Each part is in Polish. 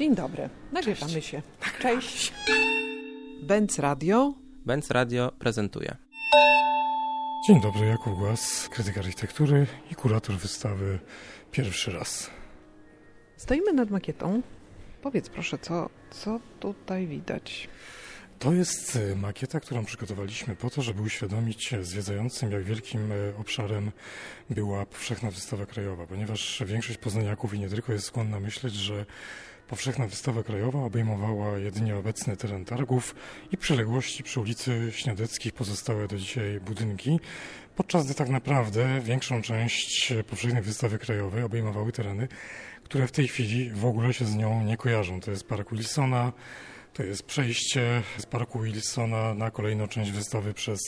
Dzień dobry, nagrywamy się. Cześć. Benz Radio. Benz Radio prezentuje. Dzień dobry, Jakub Głaz, krytyk architektury i kurator wystawy pierwszy raz. Stoimy nad makietą. Powiedz proszę, co, co tutaj widać? To jest e, makieta, którą przygotowaliśmy po to, żeby uświadomić zwiedzającym, jak wielkim e, obszarem była powszechna wystawa krajowa, ponieważ większość poznaniaków i nie tylko jest skłonna myśleć, że powszechna wystawa krajowa obejmowała jedynie obecny teren targów i przyległości przy ulicy Śniadeckich pozostałe do dzisiaj budynki, podczas gdy tak naprawdę większą część powszechnej wystawy krajowej obejmowały tereny, które w tej chwili w ogóle się z nią nie kojarzą. To jest Park Wilsona, to jest przejście z Parku Wilsona na kolejną część wystawy przez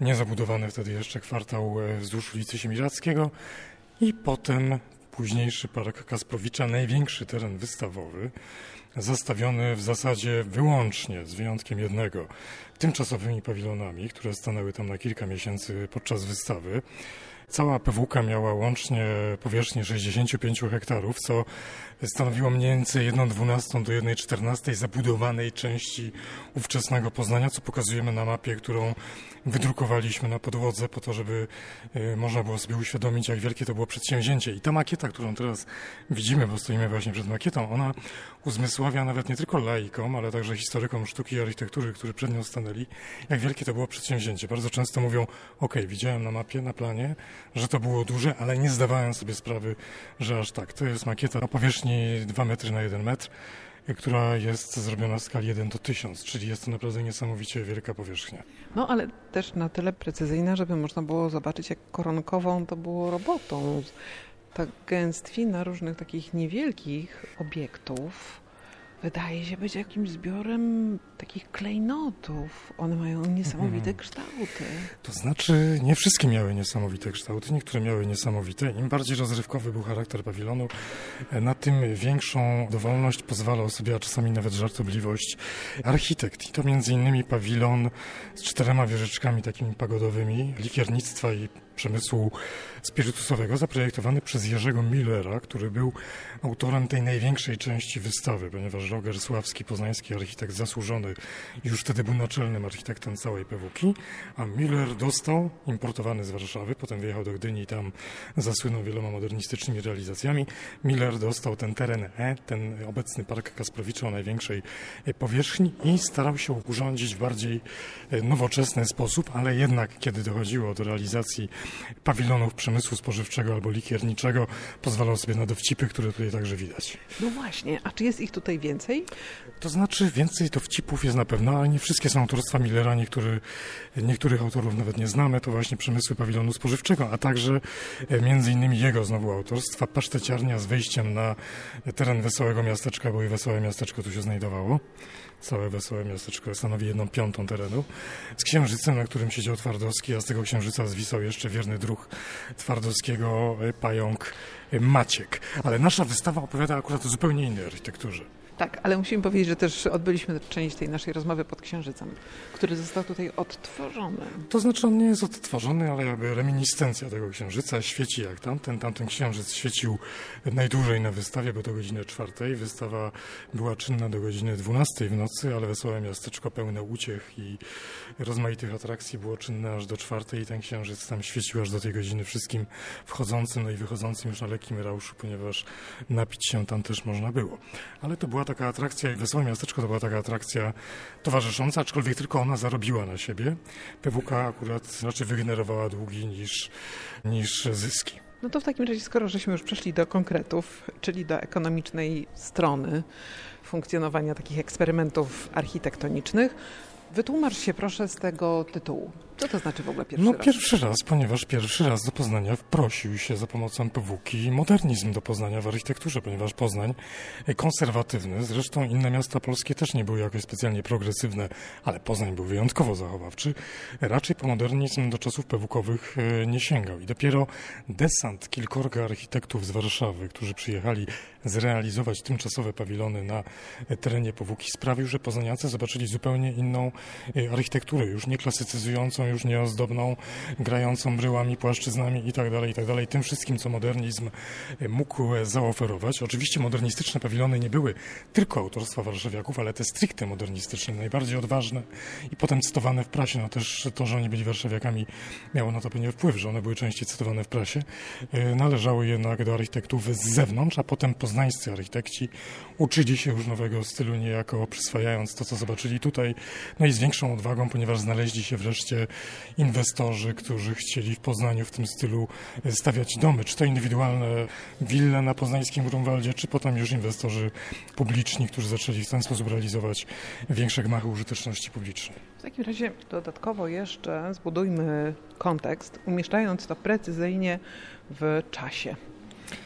niezabudowany wtedy jeszcze kwartał wzdłuż ulicy Siemirackiego i potem późniejszy Park Kasprowicza, największy teren wystawowy, zastawiony w zasadzie wyłącznie, z wyjątkiem jednego, tymczasowymi pawilonami, które stanęły tam na kilka miesięcy podczas wystawy. Cała PWK miała łącznie powierzchnię 65 hektarów, co stanowiło mniej więcej 1 dwunastą do 1 czternastej zabudowanej części ówczesnego Poznania, co pokazujemy na mapie, którą wydrukowaliśmy na podłodze po to, żeby y, można było sobie uświadomić, jak wielkie to było przedsięwzięcie. I ta makieta, którą teraz widzimy, bo stoimy właśnie przed makietą, ona uzmysławia nawet nie tylko laikom, ale także historykom sztuki i architektury, którzy przed nią stanęli, jak wielkie to było przedsięwzięcie. Bardzo często mówią, ok, widziałem na mapie, na planie, że to było duże, ale nie zdawałem sobie sprawy, że aż tak. To jest makieta o powierzchni 2 metry na 1 metr, która jest zrobiona w skali 1 do 1000, czyli jest to naprawdę niesamowicie wielka powierzchnia. No ale też na tyle precyzyjna, żeby można było zobaczyć, jak koronkową to było robotą. Ta gęstwina różnych takich niewielkich obiektów wydaje się być jakimś zbiorem takich klejnotów. One mają niesamowite Mhm. kształty. To znaczy, nie wszystkie miały niesamowite kształty, niektóre miały niesamowite. Im bardziej rozrywkowy był charakter pawilonu, e, na tym większą dowolność pozwalał sobie, a czasami nawet żartobliwość, architekt. I to między innymi pawilon z czterema wieżyczkami takimi pagodowymi, likiernictwa i przemysłu spirytusowego, zaprojektowany przez Jerzego Millera, który był autorem tej największej części wystawy, ponieważ Roger Sławski, poznański architekt zasłużony, już wtedy był naczelnym architektem całej PWK, a Miller dostał, importowany z Warszawy, potem wyjechał do Gdyni i tam zasłynął wieloma modernistycznymi realizacjami. Miller dostał ten teren E, ten obecny Park Kasprowicza o największej powierzchni i starał się urządzić w bardziej e, nowoczesny sposób, ale jednak kiedy dochodziło do realizacji pawilonów przemysłu spożywczego albo likierniczego, pozwalał sobie na dowcipy, które tutaj także widać. No właśnie, a czy jest ich tutaj więcej? To znaczy więcej dowcipów jest na pewno, ale nie wszystkie są autorstwa Millera, niektóry, niektórych autorów nawet nie znamy, to właśnie przemysły pawilonu spożywczego, a także e, między innymi jego znowu autorstwa, paszteciarnia z wejściem na teren Wesołego Miasteczka, bo i Wesołe Miasteczko tu się znajdowało. Całe Wesołe Miasteczko stanowi jedną piątą terenu. Z księżycem, na którym siedział Twardowski, a z tego księżyca zwisał jeszcze wierny druh Twardowskiego, e, pająk e, Maciek. Ale nasza wystawa opowiada akurat o zupełnie innej architekturze. Tak, ale musimy powiedzieć, że też odbyliśmy część tej naszej rozmowy pod Księżycem, który został tutaj odtworzony. To znaczy on nie jest odtworzony, ale jakby reminiscencja tego księżyca świeci jak tamten. Tamten księżyc świecił najdłużej na wystawie, bo do godziny czwartej. Wystawa była czynna do godziny 12 w nocy, ale Wesołe Miasteczko pełne uciech i rozmaitych atrakcji było czynne aż do czwartej i ten księżyc tam świecił aż do tej godziny wszystkim wchodzącym, no i wychodzącym już na lekkim rauszu, ponieważ napić się tam też można było. Ale to była taka atrakcja Wesołe Miasteczko to była taka atrakcja towarzysząca, aczkolwiek tylko ona zarobiła na siebie. PWK akurat raczej wygenerowała długi niż, niż zyski. No to w takim razie, skoro żeśmy już przeszli do konkretów, czyli do ekonomicznej strony funkcjonowania takich eksperymentów architektonicznych, wytłumacz się proszę z tego tytułu. Co to znaczy w ogóle pierwszy no raz? pierwszy raz, ponieważ pierwszy raz do Poznania wprosił się za pomocą PWK modernizm do Poznania w architekturze, ponieważ Poznań konserwatywny, zresztą inne miasta polskie też nie były jakoś specjalnie progresywne, ale Poznań był wyjątkowo zachowawczy, raczej po modernizm do czasów PWK-owych e, nie sięgał. I dopiero desant kilkorga architektów z Warszawy, którzy przyjechali zrealizować tymczasowe pawilony na terenie PWK sprawił, że poznaniacy zobaczyli zupełnie inną e, architekturę, już nie klasycyzującą już nieozdobną, grającą bryłami, płaszczyznami itd., itd., tym wszystkim, co modernizm mógł zaoferować. Oczywiście modernistyczne pawilony nie były tylko autorstwa warszawiaków, ale te stricte modernistyczne, najbardziej odważne i potem cytowane w prasie, no też to, że oni byli warszawiakami miało na to pewnie wpływ, że one były częściej cytowane w prasie, e, należały jednak do architektów z zewnątrz, a potem poznańscy architekci uczyli się już nowego stylu niejako przyswajając to, co zobaczyli tutaj, no i z większą odwagą, ponieważ znaleźli się wreszcie inwestorzy, którzy chcieli w Poznaniu w tym stylu stawiać domy, czy to indywidualne wille na poznańskim Grunwaldzie, czy potem już inwestorzy publiczni, którzy zaczęli w ten sposób realizować większe gmachy użyteczności publicznej. W takim razie dodatkowo jeszcze zbudujmy kontekst, umieszczając to precyzyjnie w czasie.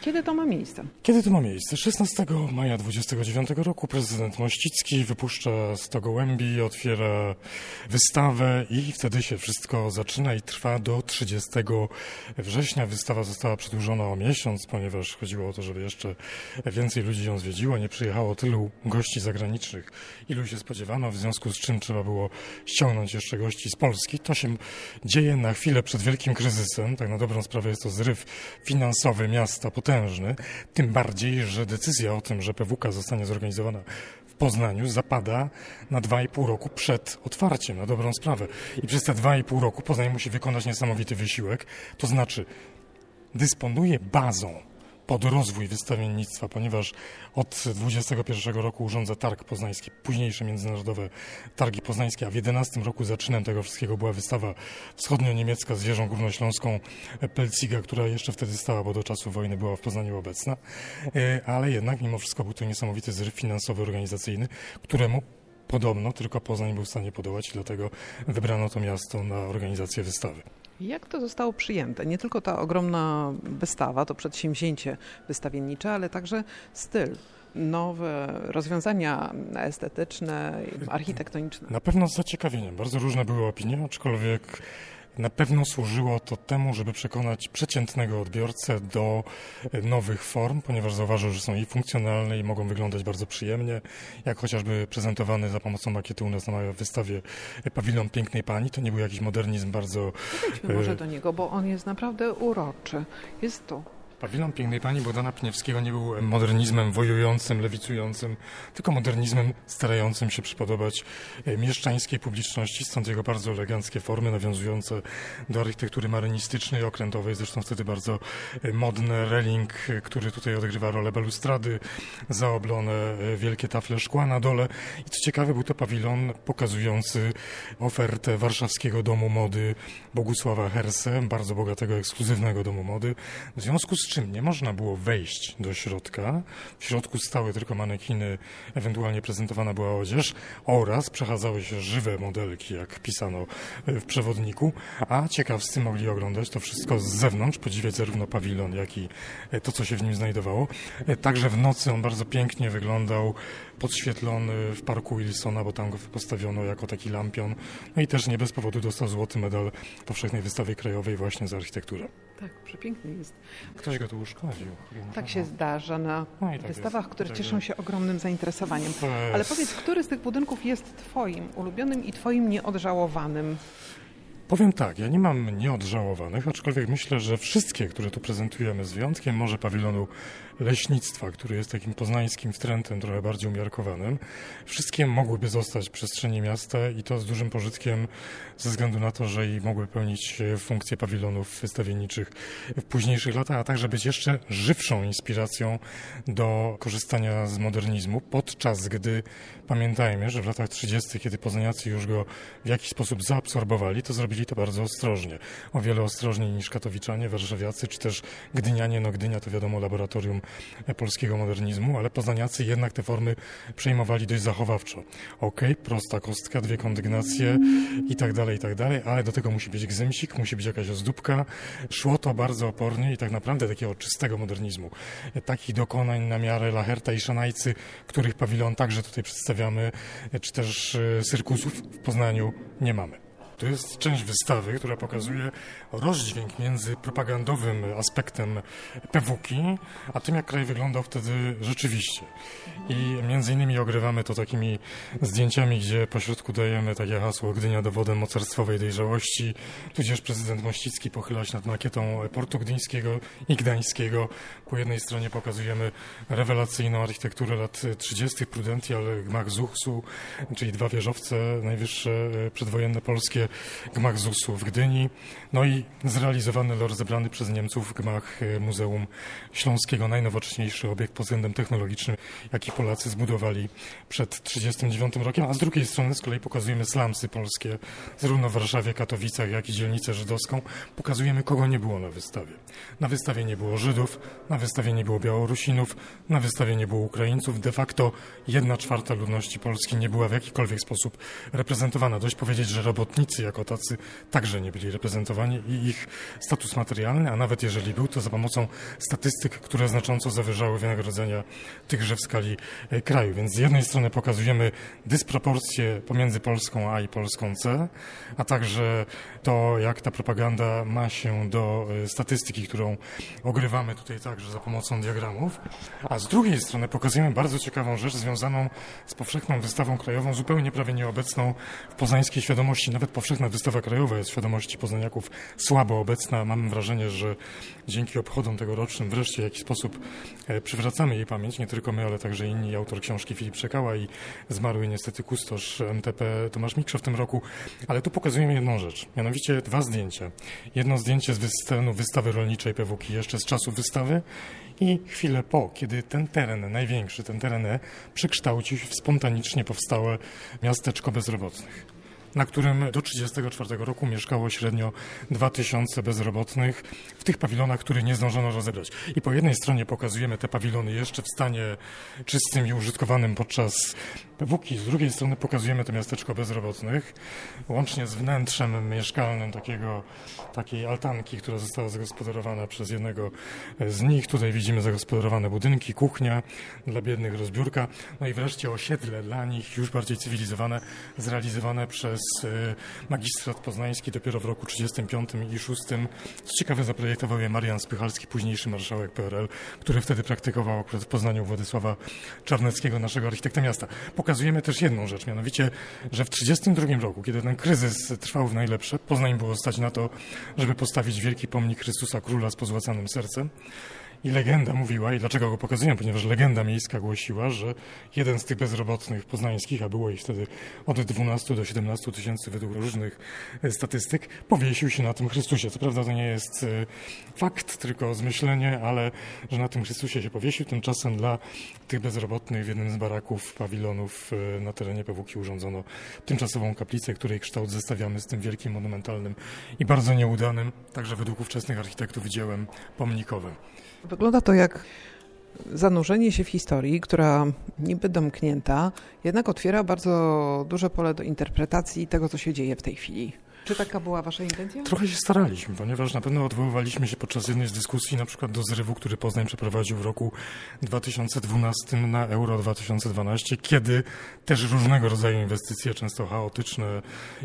Kiedy to ma miejsce? Kiedy to ma miejsce? 16 maja 29 roku prezydent Mościcki wypuszcza 100 gołębi, otwiera wystawę i wtedy się wszystko zaczyna i trwa do 30 września. Wystawa została przedłużona o miesiąc, ponieważ chodziło o to, żeby jeszcze więcej ludzi ją zwiedziło. Nie przyjechało tylu gości zagranicznych, ilu się spodziewano, w związku z czym trzeba było ściągnąć jeszcze gości z Polski. To się dzieje na chwilę przed wielkim kryzysem. Tak na dobrą sprawę jest to zryw finansowy miasta potężny, tym bardziej, że decyzja o tym, że PWK zostanie zorganizowana w Poznaniu zapada na dwa i pół roku przed otwarciem, na dobrą sprawę. I przez te dwa i pół roku Poznań musi wykonać niesamowity wysiłek, to znaczy dysponuje bazą pod rozwój wystawiennictwa, ponieważ od 21 roku urządza Targ Poznański, późniejsze międzynarodowe Targi Poznańskie, a w 11 roku zaczynem tego wszystkiego. Była wystawa wschodnio-niemiecka z wieżą górnośląską Pelciga, która jeszcze wtedy stała, bo do czasu wojny była w Poznaniu obecna, e, ale jednak mimo wszystko był to niesamowity zryw finansowy, organizacyjny, któremu podobno tylko Poznań był w stanie podołać, dlatego wybrano to miasto na organizację wystawy. Jak to zostało przyjęte? Nie tylko ta ogromna wystawa, to przedsięwzięcie wystawiennicze, ale także styl nowe rozwiązania estetyczne, architektoniczne. Na pewno z zaciekawieniem. Bardzo różne były opinie, aczkolwiek na pewno służyło to temu, żeby przekonać przeciętnego odbiorcę do nowych form, ponieważ zauważył, że są i funkcjonalne i mogą wyglądać bardzo przyjemnie, jak chociażby prezentowany za pomocą makietu u nas na wystawie pawilon Pięknej Pani. To nie był jakiś modernizm bardzo... Podejdźmy może do niego, bo on jest naprawdę uroczy. Jest tu Pawilon Pięknej Pani Bogdana Pniewskiego nie był modernizmem wojującym, lewicującym, tylko modernizmem starającym się przypodobać e, mieszczańskiej publiczności, stąd jego bardzo eleganckie formy nawiązujące do architektury marynistycznej, okrętowej, zresztą wtedy bardzo e, modne, reling, e, który tutaj odgrywa rolę balustrady, zaoblone wielkie tafle szkła na dole. I co ciekawe był to pawilon pokazujący ofertę warszawskiego domu mody Bogusława Herse, bardzo bogatego, ekskluzywnego domu mody, w związku z czym nie można było wejść do środka. W środku stały tylko manekiny, ewentualnie prezentowana była odzież oraz przechadzały się żywe modelki, jak pisano w przewodniku, a ciekawscy mogli oglądać to wszystko z zewnątrz, podziwiać zarówno pawilon, jak i to, co się w nim znajdowało. Także w nocy on bardzo pięknie wyglądał, podświetlony w parku Wilsona, bo tam go postawiono jako taki lampion. No i też nie bez powodu dostał złoty medal Powszechnej Wystawy Krajowej właśnie za architekturę. Tak, przepiękny jest. Ktoś go tu uszkodził. Tak się zdarza na no tak wystawach, jest. które tak cieszą się ogromnym zainteresowaniem. Ale powiedz, który z tych budynków jest Twoim ulubionym i Twoim nieodżałowanym? Powiem tak, ja nie mam nieodżałowanych, aczkolwiek myślę, że wszystkie, które tu prezentujemy, z wyjątkiem może pawilonu leśnictwa, który jest takim poznańskim wstrętem, trochę bardziej umiarkowanym, wszystkie mogłyby zostać w przestrzeni miasta i to z dużym pożytkiem ze względu na to, że i mogły pełnić funkcję pawilonów wystawienniczych w późniejszych latach, a także być jeszcze żywszą inspiracją do korzystania z modernizmu, podczas gdy pamiętajmy, że w latach 30., kiedy poznaniacy już go w jakiś sposób zaabsorbowali, to zrobili to bardzo ostrożnie. O wiele ostrożniej niż katowiczanie, warszawiacy, czy też gdynianie. No Gdynia to wiadomo laboratorium polskiego modernizmu, ale poznaniacy jednak te formy przejmowali dość zachowawczo. Ok, prosta kostka, dwie kondygnacje i tak dalej, i tak dalej, ale do tego musi być gzymsik, musi być jakaś ozdóbka. Szło to bardzo opornie i tak naprawdę takiego czystego modernizmu. Takich dokonań na miarę Lacherta i Szanajcy, których pawilon także tutaj przedstawiamy, czy też e, cyrkusów w Poznaniu nie mamy. To jest część wystawy, która pokazuje rozdźwięk między propagandowym aspektem PWK, a tym, jak kraj wyglądał wtedy rzeczywiście. I między innymi ogrywamy to takimi zdjęciami, gdzie pośrodku dajemy takie hasło Gdynia dowodem mocarstwowej dojrzałości, tudzież prezydent Mościcki pochyla się nad makietą portu gdyńskiego i gdańskiego. Po jednej stronie pokazujemy rewelacyjną architekturę lat 30. Prudential, gmach Zuchsu, czyli dwa wieżowce najwyższe przedwojenne polskie, gmach Zuchsu w Gdyni, no i zrealizowany, rozebrany przez Niemców gmach e, Muzeum Śląskiego, najnowocześniejszy obiekt pod względem technologicznym, jaki Polacy zbudowali przed 39 rokiem, a z drugiej strony z kolei pokazujemy slamsy polskie, zarówno w Warszawie, Katowicach, jak i dzielnicę żydowską. Pokazujemy, kogo nie było na wystawie. Na wystawie nie było Żydów, na wystawie nie było Białorusinów, na wystawie nie było Ukraińców. De facto jedna czwarta ludności Polski nie była w jakikolwiek sposób reprezentowana. Dość powiedzieć, że robotnicy jako tacy także nie byli reprezentowani i ich status materialny, a nawet jeżeli był, to za pomocą statystyk, które znacząco zawyżały wynagrodzenia tychże w skali e, kraju. Więc z jednej strony pokazujemy dysproporcje pomiędzy Polską A i Polską C, a także to, jak ta propaganda ma się do e, statystyki, którą ogrywamy tutaj także za pomocą diagramów, a z drugiej strony pokazujemy bardzo ciekawą rzecz związaną z powszechną wystawą krajową, zupełnie prawie nieobecną w poznańskiej świadomości. Nawet powszechna wystawa krajowa jest w świadomości poznaniaków słabo obecna. Mam wrażenie, że dzięki obchodom tegorocznym wreszcie w jakiś sposób e, przywracamy jej pamięć, nie tylko my, ale także inni. Autor książki Filip Przekała i zmarły niestety kustosz MTP Tomasz Mikrza w tym roku. Ale tu pokazujemy jedną rzecz, mianowicie dwa zdjęcia. Jedno zdjęcie z scenu wystawy rolniczej PWK jeszcze z czasu wystawy i chwilę po, kiedy ten teren, największy, ten teren E, przekształcił się w spontanicznie powstałe miasteczko bezrobotnych na którym do 1934 roku mieszkało średnio 2000 bezrobotnych w tych pawilonach, które nie zdążono rozebrać. I po jednej stronie pokazujemy te pawilony jeszcze w stanie czystym i użytkowanym podczas PWK, z drugiej strony pokazujemy to miasteczko bezrobotnych, łącznie z wnętrzem mieszkalnym takiego, takiej altanki, która została zagospodarowana przez jednego z nich. Tutaj widzimy zagospodarowane budynki, kuchnia dla biednych, rozbiórka, no i wreszcie osiedle dla nich już bardziej cywilizowane, zrealizowane przez magistrat poznański dopiero w roku 35 i 6. Co ciekawe zaprojektował je Marian Spychalski, późniejszy marszałek PRL, który wtedy praktykował akurat w Poznaniu Władysława Czarneckiego, naszego architekta miasta. Pokazujemy też jedną rzecz, mianowicie, że w 32 roku, kiedy ten kryzys trwał w najlepsze, Poznań było stać na to, żeby postawić wielki pomnik Chrystusa Króla z pozłacanym sercem. I legenda mówiła, i dlaczego go pokazuję, ponieważ legenda miejska głosiła, że jeden z tych bezrobotnych poznańskich, a było ich wtedy od 12 do 17 tysięcy według różnych e, statystyk, powiesił się na tym Chrystusie. Co prawda to nie jest e, fakt, tylko zmyślenie, ale że na tym Chrystusie się powiesił. Tymczasem dla tych bezrobotnych w jednym z baraków, pawilonów e, na terenie Pewuki urządzono tymczasową kaplicę, której kształt zestawiamy z tym wielkim, monumentalnym i bardzo nieudanym, także według ówczesnych architektów, dziełem pomnikowym. Wygląda to jak zanurzenie się w historii, która niby domknięta, jednak otwiera bardzo duże pole do interpretacji tego, co się dzieje w tej chwili. Czy taka była wasza intencja? Trochę się staraliśmy, ponieważ na pewno odwoływaliśmy się podczas jednej z dyskusji na przykład do zrywu, który Poznań przeprowadził w roku 2012 na Euro 2012, kiedy też różnego rodzaju inwestycje, często chaotyczne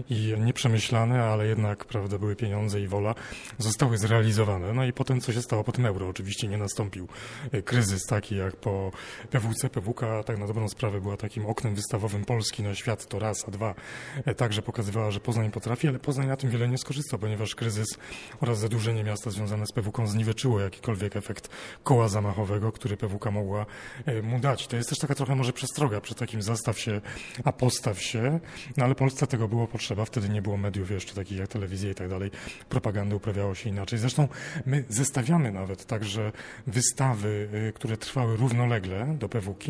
i nieprzemyślane, ale jednak prawda, były pieniądze i wola, zostały zrealizowane. No i potem co się stało po tym Euro? Oczywiście nie nastąpił e, kryzys taki jak po PWC. PWK tak na dobrą sprawę była takim oknem wystawowym Polski na świat, to raz, a dwa e, także pokazywała, że Poznań potrafi, ale Poznań na tym wiele nie skorzystał, ponieważ kryzys oraz zadłużenie miasta związane z PWK zniweczyło jakikolwiek efekt koła zamachowego, który PWK mogła e, mu dać. To jest też taka trochę może przestroga przed takim zastaw się, a postaw się, no ale Polsce tego było potrzeba. Wtedy nie było mediów jeszcze takich jak telewizja i tak dalej. Propagandy uprawiało się inaczej. Zresztą my zestawiamy nawet także wystawy, e, które trwały równolegle do PWK.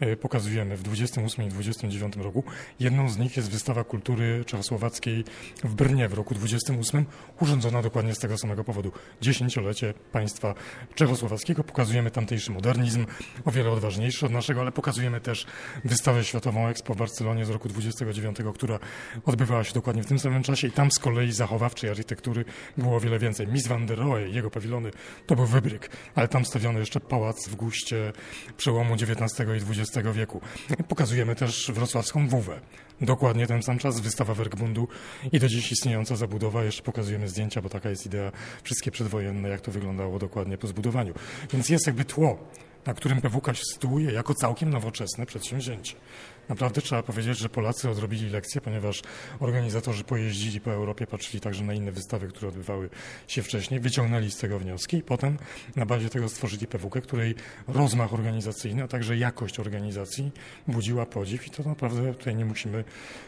E, pokazujemy w 28 i 29 roku. Jedną z nich jest wystawa kultury czechosłowackiej w Brnie w roku 28, urządzona dokładnie z tego samego powodu. Dziesięciolecie państwa czechosłowackiego. Pokazujemy tamtejszy modernizm, o wiele odważniejszy od naszego, ale pokazujemy też wystawę światową Expo w Barcelonie z roku 29, która odbywała się dokładnie w tym samym czasie i tam z kolei zachowawczej architektury było o wiele więcej. Miss van der Rohe, jego pawilony, to był wybryk, ale tam stawiono jeszcze pałac w guście przełomu XIX i XX wieku. Pokazujemy też wrocławską Wuwę. Dokładnie ten sam czas, wystawa Werkbundu i do dziś istniejąca zabudowa, jeszcze pokazujemy zdjęcia, bo taka jest idea, wszystkie przedwojenne, jak to wyglądało dokładnie po zbudowaniu. Więc jest jakby tło, na którym PWK się sytuuje jako całkiem nowoczesne przedsięwzięcie. Naprawdę trzeba powiedzieć, że Polacy odrobili lekcję, ponieważ organizatorzy pojeździli po Europie, patrzyli także na inne wystawy, które odbywały się wcześniej, wyciągnęli z tego wnioski i potem na bazie tego stworzyli PWK, której rozmach organizacyjny, a także jakość organizacji budziła podziw i to naprawdę tutaj nie musimy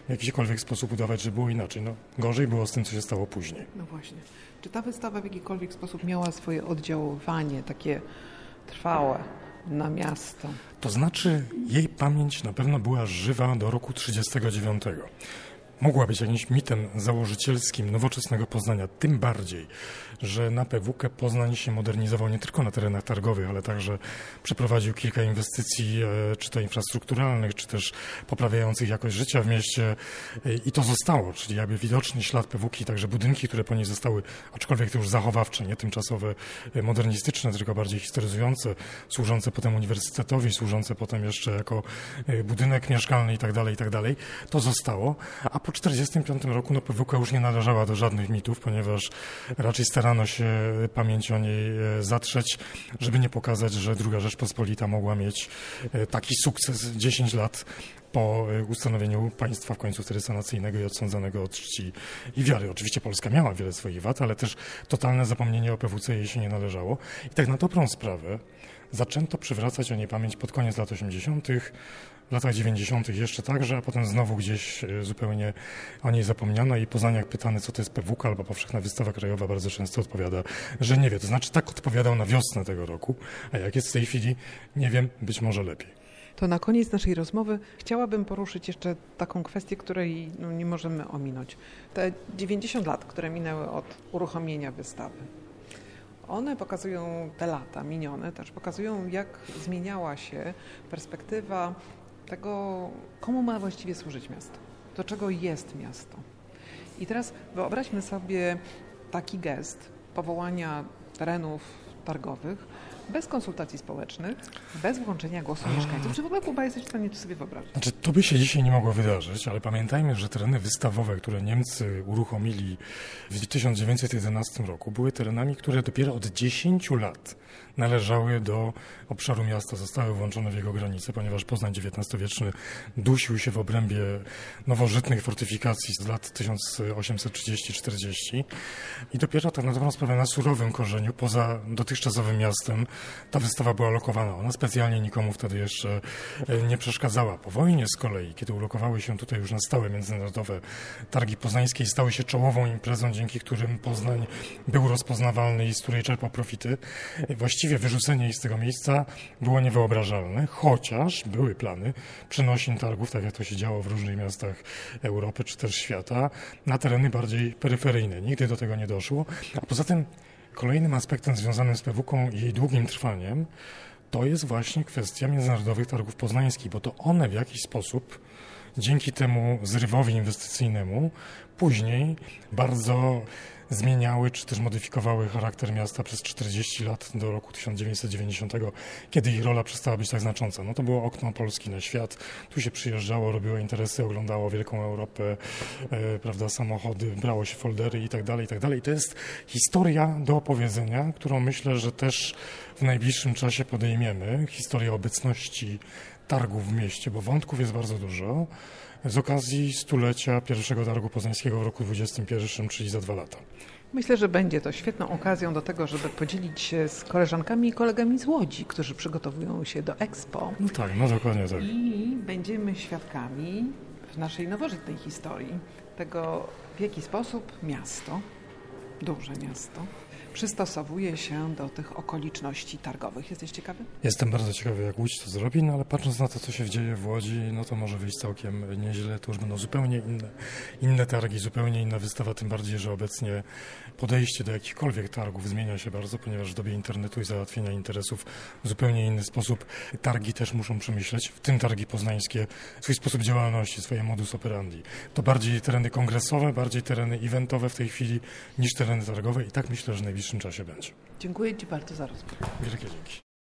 w jakikolwiek sposób udawać, że było inaczej. No, gorzej było z tym, co się stało później. No właśnie. Czy ta wystawa w jakikolwiek sposób miała swoje oddziaływanie takie trwałe na miasto? To znaczy, jej pamięć na pewno była żywa do roku 1939 mogła być jakimś mitem założycielskim nowoczesnego Poznania, tym bardziej, że na PWK Poznań się modernizował nie tylko na terenach targowych, ale także przeprowadził kilka inwestycji, e, czy to infrastrukturalnych, czy też poprawiających jakość życia w mieście. E, i to zostało, czyli jakby widoczny ślad PWK, także budynki, które po niej zostały, aczkolwiek to już zachowawcze, nie tymczasowe, e, modernistyczne, tylko bardziej historyzujące, służące potem uniwersytetowi, służące potem jeszcze jako budynek mieszkalny i tak dalej, i tak dalej, to zostało, a po 1945 roku no, PWK już nie należała do żadnych mitów, ponieważ raczej starano się pamięć o niej e, zatrzeć, żeby nie pokazać, że druga Rzeczpospolita mogła mieć e, taki sukces 10 lat po e, ustanowieniu państwa w końcu wtedy sanacyjnego i odsądzonego od czci i wiary. Oczywiście Polska miała wiele swoich wad, ale też totalne zapomnienie o PWC jej się nie należało. I tak na dobrą sprawę zaczęto przywracać o niej pamięć pod koniec lat 80., w latach 90. jeszcze także, a potem znowu gdzieś e, zupełnie o niej zapomniano i Poznaniak pytany, co to jest PWK albo Powszechna Wystawa Krajowa, bardzo często odpowiada, że nie wie. To znaczy tak odpowiadał na wiosnę tego roku, a jak jest w tej chwili, nie wiem, być może lepiej. To na koniec naszej rozmowy chciałabym poruszyć jeszcze taką kwestię, której no, nie możemy ominąć. Te 90 lat, które minęły od uruchomienia wystawy. One pokazują te lata minione, też pokazują, jak zmieniała się perspektywa tego, komu ma właściwie służyć miasto, do czego jest miasto. I teraz wyobraźmy sobie taki gest powołania terenów targowych bez konsultacji społecznych, bez włączenia głosu mieszkańców. Czy w ogóle Kuba jesteś w stanie to sobie wyobrazić? Znaczy, to by się dzisiaj nie mogło wydarzyć, ale pamiętajmy, że tereny wystawowe, które Niemcy uruchomili w 1911 roku, były terenami, które dopiero od 10 lat należały do obszaru miasta, zostały włączone w jego granice, ponieważ Poznań XIX-wieczny dusił się w obrębie nowożytnych fortyfikacji z lat 1830-40 i dopiero tak na dobrą sprawę na surowym korzeniu, poza dotychczasowym miastem, ta wystawa była lokowana. Ona specjalnie nikomu wtedy jeszcze e, nie przeszkadzała. Po wojnie z kolei, kiedy ulokowały się tutaj już na stałe międzynarodowe targi poznańskie stały się czołową imprezą, dzięki którym Poznań był rozpoznawalny i z której czerpał profity, e, właściwie wyrzucenie ich z tego miejsca było niewyobrażalne, chociaż były plany przenosin targów, tak jak to się działo w różnych miastach Europy czy też świata, na tereny bardziej peryferyjne. Nigdy do tego nie doszło. A poza tym Kolejnym aspektem związanym z PWK i jej długim trwaniem to jest właśnie kwestia międzynarodowych targów poznańskich, bo to one w jakiś sposób dzięki temu zrywowi inwestycyjnemu później bardzo zmieniały czy też modyfikowały charakter miasta przez 40 lat do roku 1990, kiedy ich rola przestała być tak znacząca. No to było okno Polski na świat. Tu się przyjeżdżało, robiło interesy, oglądało wielką Europę, e, prawda, samochody, brało się foldery i tak dalej, i tak dalej. To jest historia do opowiedzenia, którą myślę, że też w najbliższym czasie podejmiemy. Historia obecności targów w mieście, bo wątków jest bardzo dużo z okazji stulecia pierwszego targu poznańskiego w roku 2021, czyli za dwa lata. Myślę, że będzie to świetną okazją do tego, żeby podzielić się z koleżankami i kolegami z Łodzi, którzy przygotowują się do Expo. No tak, no dokładnie tak. I będziemy świadkami w naszej nowożytnej historii tego, w jaki sposób miasto, duże miasto, przystosowuje się do tych okoliczności targowych. Jesteś ciekawy? Jestem bardzo ciekawy, jak Łódź to zrobi, no ale patrząc na to, co się dzieje w Łodzi, no to może wyjść całkiem nieźle. To już będą zupełnie inne, inne targi, zupełnie inna wystawa, tym bardziej, że obecnie podejście do jakichkolwiek targów zmienia się bardzo, ponieważ w dobie internetu i załatwienia interesów w zupełnie inny sposób targi też muszą przemyśleć, w tym targi poznańskie, swój sposób działalności, swoje modus operandi. To bardziej tereny kongresowe, bardziej tereny eventowe w tej chwili niż tereny targowe i tak myślę, że najbliższy najbliższym czasie będzie. Dziękuję Ci bardzo za rozmowę. Wielkie dzięki.